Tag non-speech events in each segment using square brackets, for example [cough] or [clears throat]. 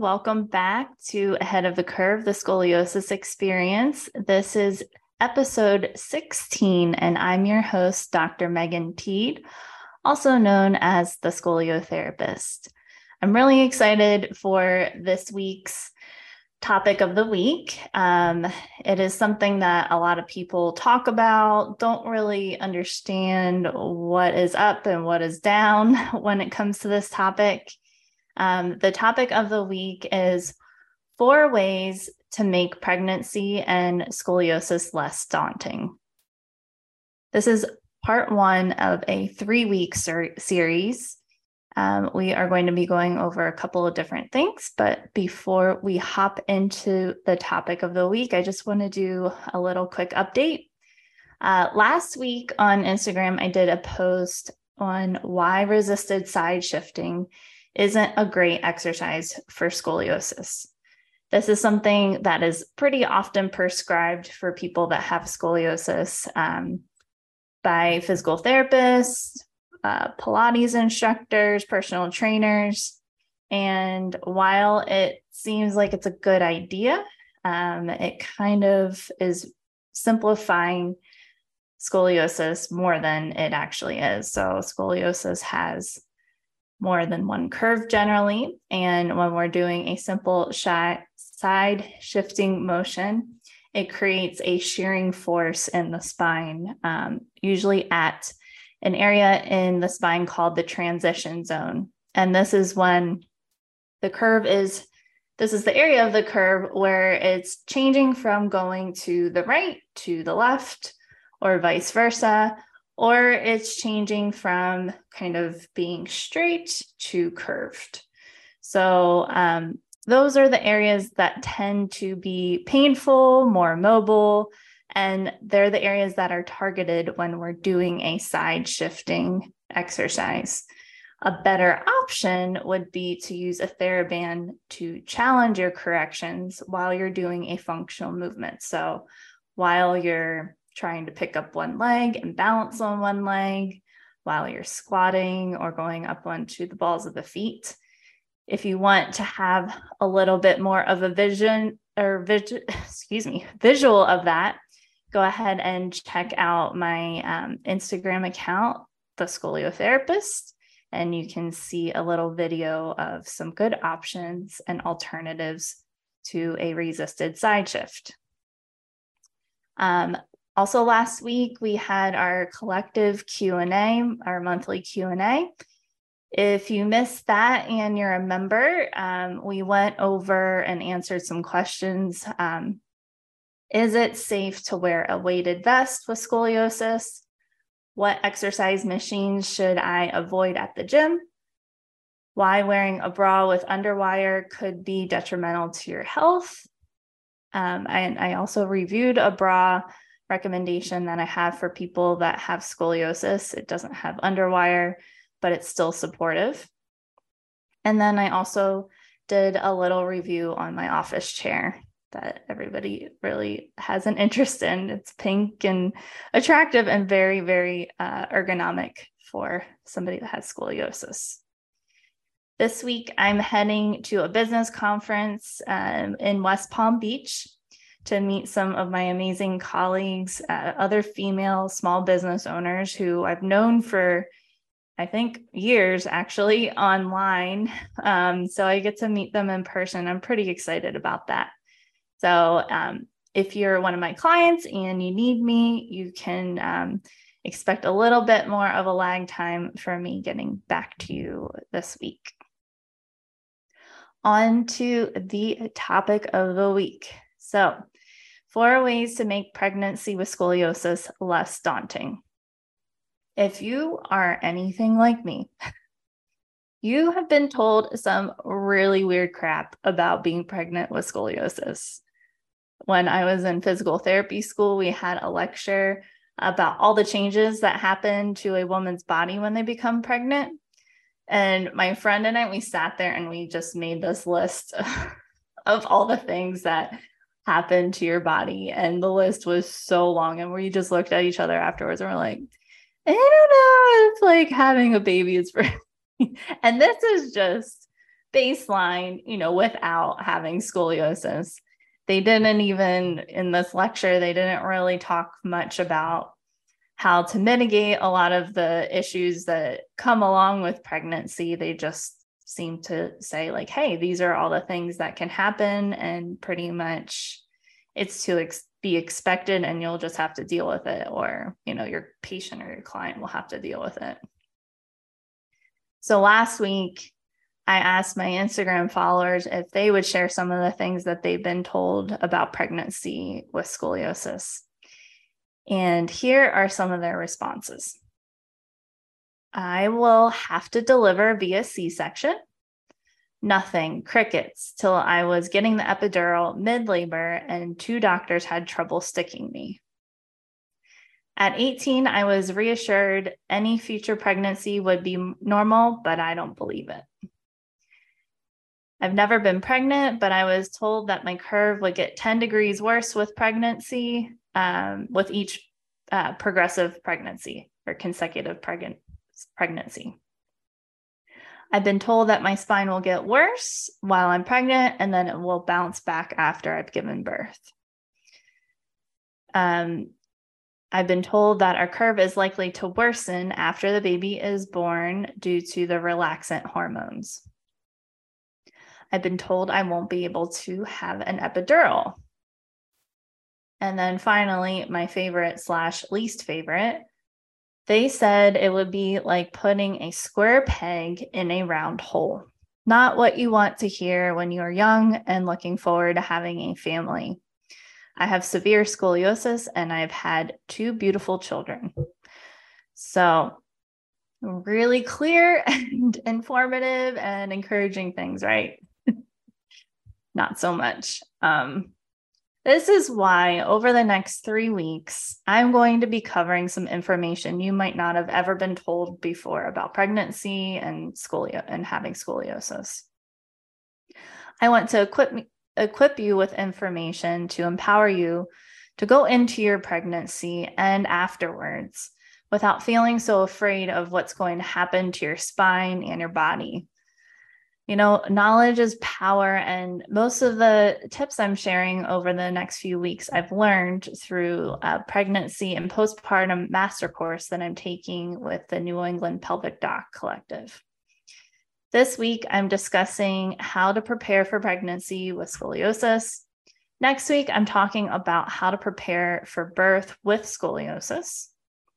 Welcome back to Ahead of the Curve, the Scoliosis Experience. This is episode 16, and I'm your host, Dr. Megan Teed, also known as the Scoliotherapist. I'm really excited for this week's topic of the week. Um, it is something that a lot of people talk about, don't really understand what is up and what is down [laughs] when it comes to this topic. Um, the topic of the week is four ways to make pregnancy and scoliosis less daunting. This is part one of a three week ser- series um, we are going to be going over a couple of different things, but before we hop into the topic of the week, I just want to do a little quick update. Uh, last week on Instagram, I did a post on why resisted side shifting isn't a great exercise for scoliosis. This is something that is pretty often prescribed for people that have scoliosis um, by physical therapists, uh, Pilates instructors, personal trainers. And while it seems like it's a good idea, um, it kind of is simplifying scoliosis more than it actually is. So, scoliosis has more than one curve generally. And when we're doing a simple side shifting motion, it creates a shearing force in the spine, um, usually at an area in the spine called the transition zone. And this is when the curve is, this is the area of the curve where it's changing from going to the right to the left or vice versa, or it's changing from kind of being straight to curved. So, um, those are the areas that tend to be painful, more mobile, and they're the areas that are targeted when we're doing a side shifting exercise. A better option would be to use a TheraBand to challenge your corrections while you're doing a functional movement. So while you're trying to pick up one leg and balance on one leg, while you're squatting or going up onto the balls of the feet. If you want to have a little bit more of a vision or [laughs] excuse me, visual of that, go ahead and check out my um, Instagram account, The Scoliotherapist, and you can see a little video of some good options and alternatives to a resisted side shift. Um, also last week we had our collective Q&A, our monthly Q&A. If you missed that and you're a member, um, we went over and answered some questions um, is it safe to wear a weighted vest with scoliosis? What exercise machines should I avoid at the gym? Why wearing a bra with underwire could be detrimental to your health. Um, and I also reviewed a bra recommendation that I have for people that have scoliosis. It doesn't have underwire, but it's still supportive. And then I also did a little review on my office chair that everybody really has an interest in. It's pink and attractive and very, very uh, ergonomic for somebody that has scoliosis. This week, I'm heading to a business conference um, in West Palm Beach to meet some of my amazing colleagues, uh, other female small business owners who I've known for, I think, years actually online. Um, so I get to meet them in person. I'm pretty excited about that. So um, if you're one of my clients and you need me, you can um, expect a little bit more of a lag time for me getting back to you this week. On to the topic of the week. So, four ways to make pregnancy with scoliosis less daunting. If you are anything like me, [laughs] you have been told some really weird crap about being pregnant with scoliosis when I was in physical therapy school, we had a lecture about all the changes that happen to a woman's body when they become pregnant. And my friend and I, we sat there and we just made this list [laughs] of all the things that happen to your body. And the list was so long. And we just looked at each other afterwards and we're like, I don't know. It's like having a baby is for, [laughs] and this is just baseline, you know, without having scoliosis. They didn't even in this lecture, they didn't really talk much about how to mitigate a lot of the issues that come along with pregnancy. They just seem to say, like, hey, these are all the things that can happen, and pretty much it's to ex- be expected, and you'll just have to deal with it, or, you know, your patient or your client will have to deal with it. So last week, I asked my Instagram followers if they would share some of the things that they've been told about pregnancy with scoliosis. And here are some of their responses. I will have to deliver via C section. Nothing, crickets, till I was getting the epidural mid labor, and two doctors had trouble sticking me. At 18, I was reassured any future pregnancy would be normal, but I don't believe it. I've never been pregnant, but I was told that my curve would get 10 degrees worse with pregnancy, um, with each uh, progressive pregnancy or consecutive preg- pregnancy. I've been told that my spine will get worse while I'm pregnant and then it will bounce back after I've given birth. Um, I've been told that our curve is likely to worsen after the baby is born due to the relaxin hormones. I've been told I won't be able to have an epidural. And then finally, my favorite slash least favorite, they said it would be like putting a square peg in a round hole. Not what you want to hear when you are young and looking forward to having a family. I have severe scoliosis and I've had two beautiful children. So, really clear [laughs] and informative and encouraging things, right? [laughs] not so much. Um, this is why over the next three weeks, I'm going to be covering some information you might not have ever been told before about pregnancy and scolio and having scoliosis. I want to equip me, equip you with information to empower you to go into your pregnancy and afterwards without feeling so afraid of what's going to happen to your spine and your body you know, knowledge is power. And most of the tips I'm sharing over the next few weeks, I've learned through a pregnancy and postpartum master course that I'm taking with the New England Pelvic Doc Collective. This week, I'm discussing how to prepare for pregnancy with scoliosis. Next week, I'm talking about how to prepare for birth with scoliosis.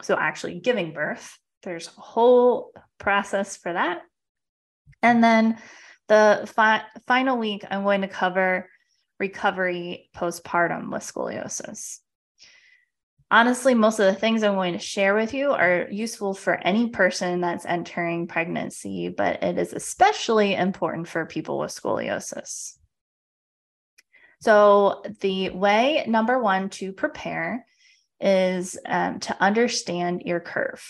So, actually giving birth, there's a whole process for that. And then the fi- final week, I'm going to cover recovery postpartum with scoliosis. Honestly, most of the things I'm going to share with you are useful for any person that's entering pregnancy, but it is especially important for people with scoliosis. So, the way number one to prepare is um, to understand your curve.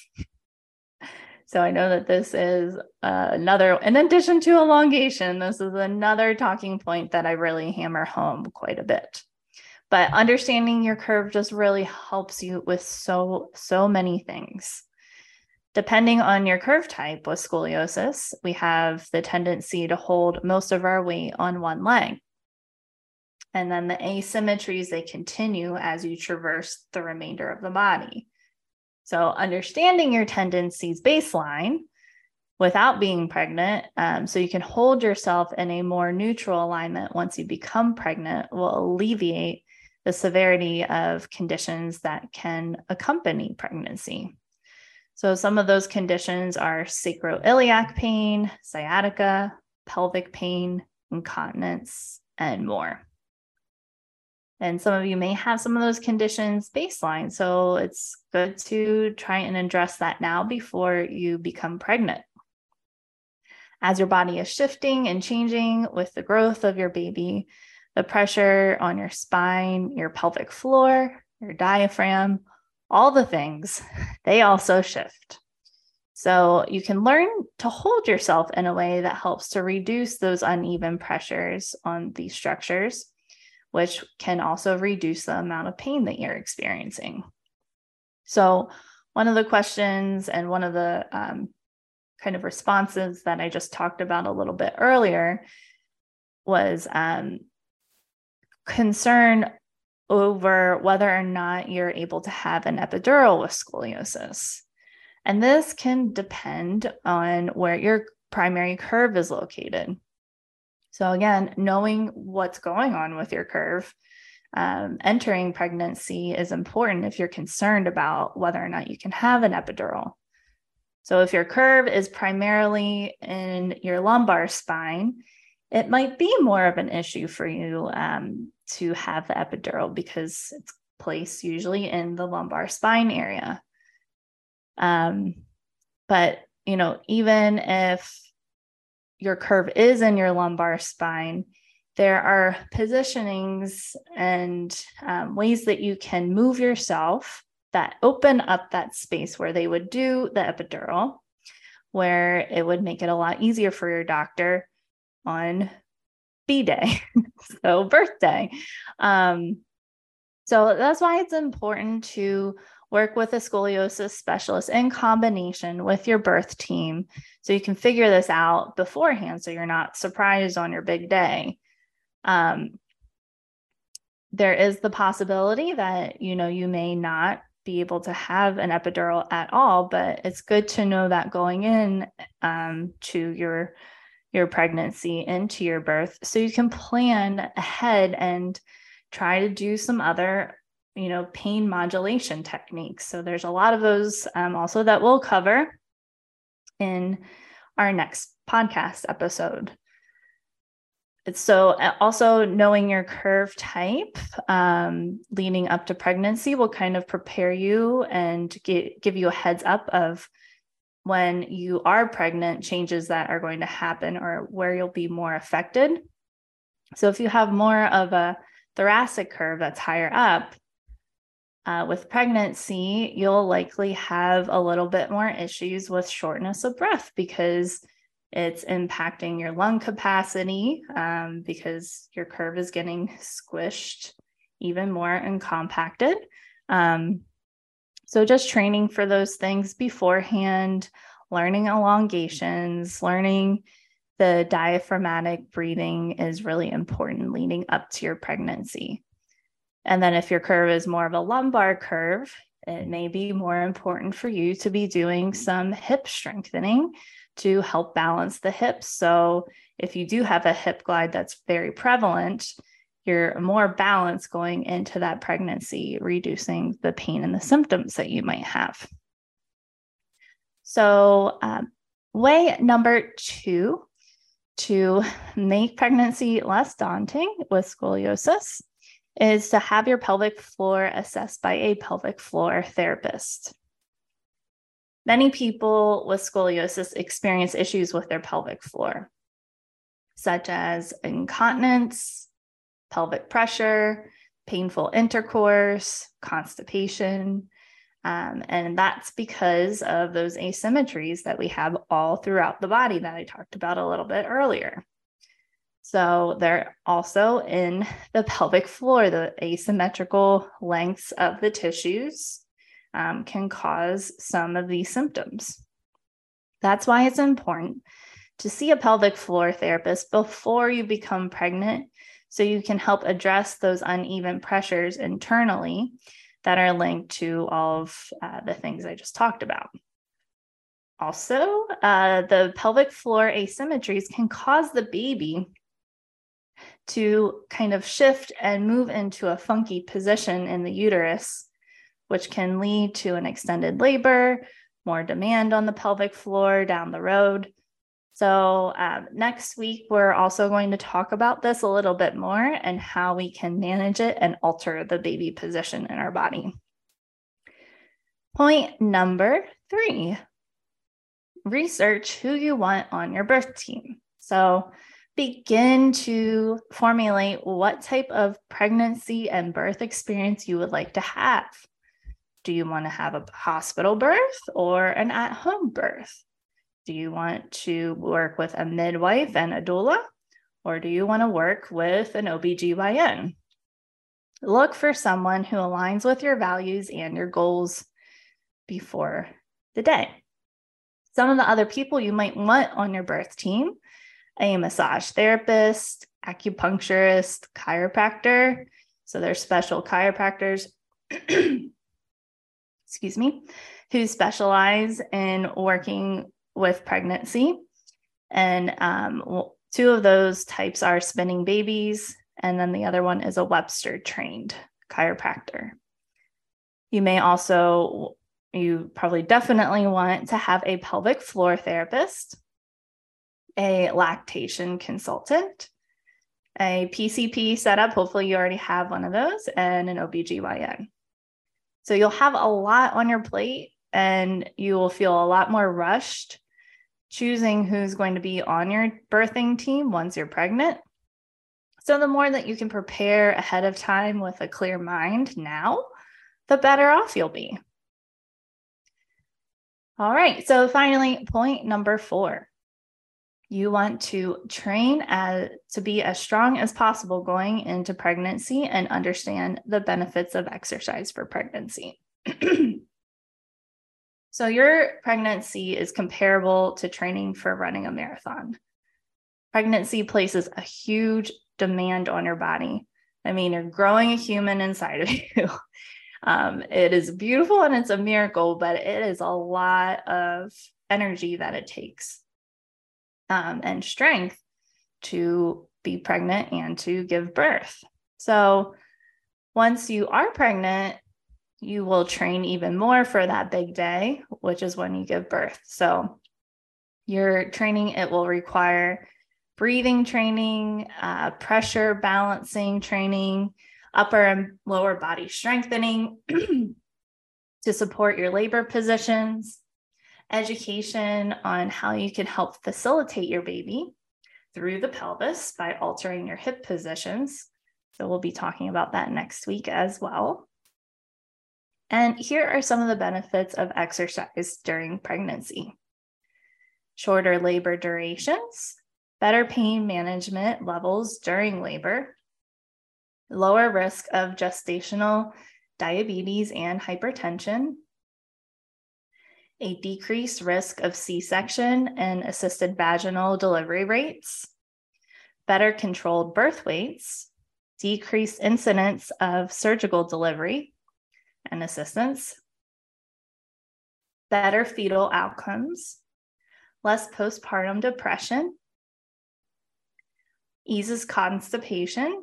So I know that this is uh, another, in addition to elongation, this is another talking point that I really hammer home quite a bit. But understanding your curve just really helps you with so, so many things. Depending on your curve type with scoliosis, we have the tendency to hold most of our weight on one leg. And then the asymmetries, they continue as you traverse the remainder of the body. So, understanding your tendencies baseline without being pregnant, um, so you can hold yourself in a more neutral alignment once you become pregnant, will alleviate the severity of conditions that can accompany pregnancy. So, some of those conditions are sacroiliac pain, sciatica, pelvic pain, incontinence, and more. And some of you may have some of those conditions baseline. So it's good to try and address that now before you become pregnant. As your body is shifting and changing with the growth of your baby, the pressure on your spine, your pelvic floor, your diaphragm, all the things, [laughs] they also shift. So you can learn to hold yourself in a way that helps to reduce those uneven pressures on these structures which can also reduce the amount of pain that you're experiencing. So, one of the questions and one of the um, kind of responses that I just talked about a little bit earlier was um, concern over whether or not you're able to have an epidural with scoliosis. And this can depend on where your primary curve is located. So, again, knowing what's going on with your curve um, entering pregnancy is important if you're concerned about whether or not you can have an epidural. So, if your curve is primarily in your lumbar spine, it might be more of an issue for you um, to have the epidural because it's placed usually in the lumbar spine area. Um, but, you know, even if your curve is in your lumbar spine, there are positionings and um, ways that you can move yourself that open up that space where they would do the epidural, where it would make it a lot easier for your doctor on B day, [laughs] so birthday. Um, so that's why it's important to work with a scoliosis specialist in combination with your birth team so you can figure this out beforehand so you're not surprised on your big day. Um, there is the possibility that you know you may not be able to have an epidural at all but it's good to know that going in um, to your your pregnancy into your birth so you can plan ahead and try to do some other you know pain modulation techniques. So there's a lot of those um, also that we'll cover in our next podcast episode. So uh, also knowing your curve type um, leading up to pregnancy will kind of prepare you and get, give you a heads up of when you are pregnant changes that are going to happen or where you'll be more affected. So if you have more of a thoracic curve that's higher up uh, with pregnancy you'll likely have a little bit more issues with shortness of breath because it's impacting your lung capacity um, because your curve is getting squished even more and compacted. Um, so, just training for those things beforehand, learning elongations, learning the diaphragmatic breathing is really important leading up to your pregnancy. And then, if your curve is more of a lumbar curve, it may be more important for you to be doing some hip strengthening to help balance the hips. So if you do have a hip glide that's very prevalent, you're more balanced going into that pregnancy, reducing the pain and the symptoms that you might have. So, um, way number two to make pregnancy less daunting with scoliosis is to have your pelvic floor assessed by a pelvic floor therapist. Many people with scoliosis experience issues with their pelvic floor, such as incontinence, pelvic pressure, painful intercourse, constipation. Um, and that's because of those asymmetries that we have all throughout the body that I talked about a little bit earlier. So they're also in the pelvic floor, the asymmetrical lengths of the tissues um, can cause some of these symptoms. That's why it's important to see a pelvic floor therapist before you become pregnant so you can help address those uneven pressures internally that are linked to all of uh, the things I just talked about. Also, uh, the pelvic floor asymmetries can cause the baby to kind of shift and move into a funky position in the uterus which can lead to an extended labor, more demand on the pelvic floor down the road. So, um, next week, we're also going to talk about this a little bit more and how we can manage it and alter the baby position in our body. Point number three research who you want on your birth team. So, begin to formulate what type of pregnancy and birth experience you would like to have. Do you want to have a hospital birth or an at home birth? Do you want to work with a midwife and a doula? Or do you want to work with an OBGYN? Look for someone who aligns with your values and your goals before the day. Some of the other people you might want on your birth team a massage therapist, acupuncturist, chiropractor. So there's special chiropractors, [clears throat] excuse me, who specialize in working with pregnancy. And um, two of those types are spinning babies, and then the other one is a Webster trained chiropractor. You may also, you probably definitely want to have a pelvic floor therapist, a lactation consultant, a PCP setup. Hopefully, you already have one of those, and an OBGYN. So you'll have a lot on your plate and you will feel a lot more rushed choosing who's going to be on your birthing team once you're pregnant. So, the more that you can prepare ahead of time with a clear mind now, the better off you'll be. All right. So, finally, point number four you want to train as, to be as strong as possible going into pregnancy and understand the benefits of exercise for pregnancy. [clears throat] so, your pregnancy is comparable to training for running a marathon. Pregnancy places a huge demand on your body. I mean, you're growing a human inside of [laughs] you. Um, it is beautiful and it's a miracle, but it is a lot of energy that it takes um, and strength to be pregnant and to give birth. So once you are pregnant, you will train even more for that big day, which is when you give birth. So your training, it will require breathing training, uh, pressure balancing training, upper and lower body strengthening [clears throat] to support your labor positions, education on how you can help facilitate your baby through the pelvis by altering your hip positions. So, we'll be talking about that next week as well. And here are some of the benefits of exercise during pregnancy shorter labor durations, better pain management levels during labor, lower risk of gestational diabetes and hypertension, a decreased risk of C section and assisted vaginal delivery rates, better controlled birth weights, decreased incidence of surgical delivery and assistance, better fetal outcomes, less postpartum depression, eases constipation,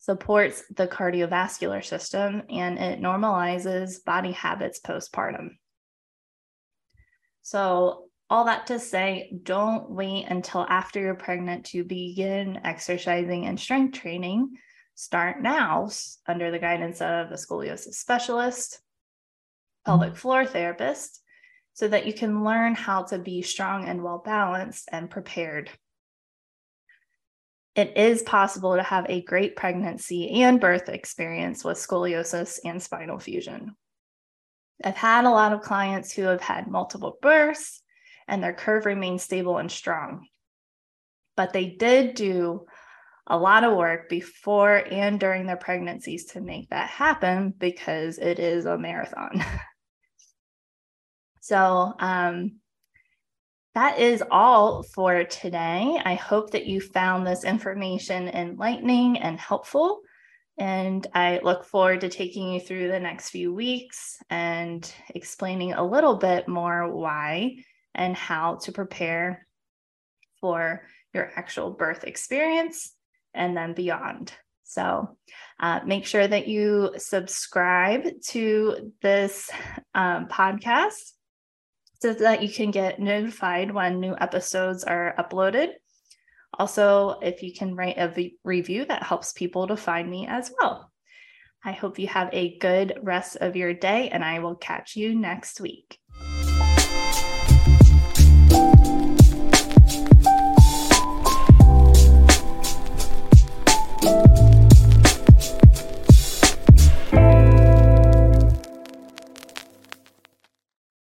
supports the cardiovascular system, and it normalizes body habits postpartum. So, all that to say, don't wait until after you're pregnant to begin exercising and strength training. Start now under the guidance of a scoliosis specialist, pelvic floor therapist, so that you can learn how to be strong and well balanced and prepared. It is possible to have a great pregnancy and birth experience with scoliosis and spinal fusion. I've had a lot of clients who have had multiple births and their curve remains stable and strong. But they did do a lot of work before and during their pregnancies to make that happen because it is a marathon. [laughs] so, um, that is all for today. I hope that you found this information enlightening and helpful. And I look forward to taking you through the next few weeks and explaining a little bit more why and how to prepare for your actual birth experience and then beyond. So uh, make sure that you subscribe to this um, podcast so that you can get notified when new episodes are uploaded. Also, if you can write a v- review, that helps people to find me as well. I hope you have a good rest of your day, and I will catch you next week.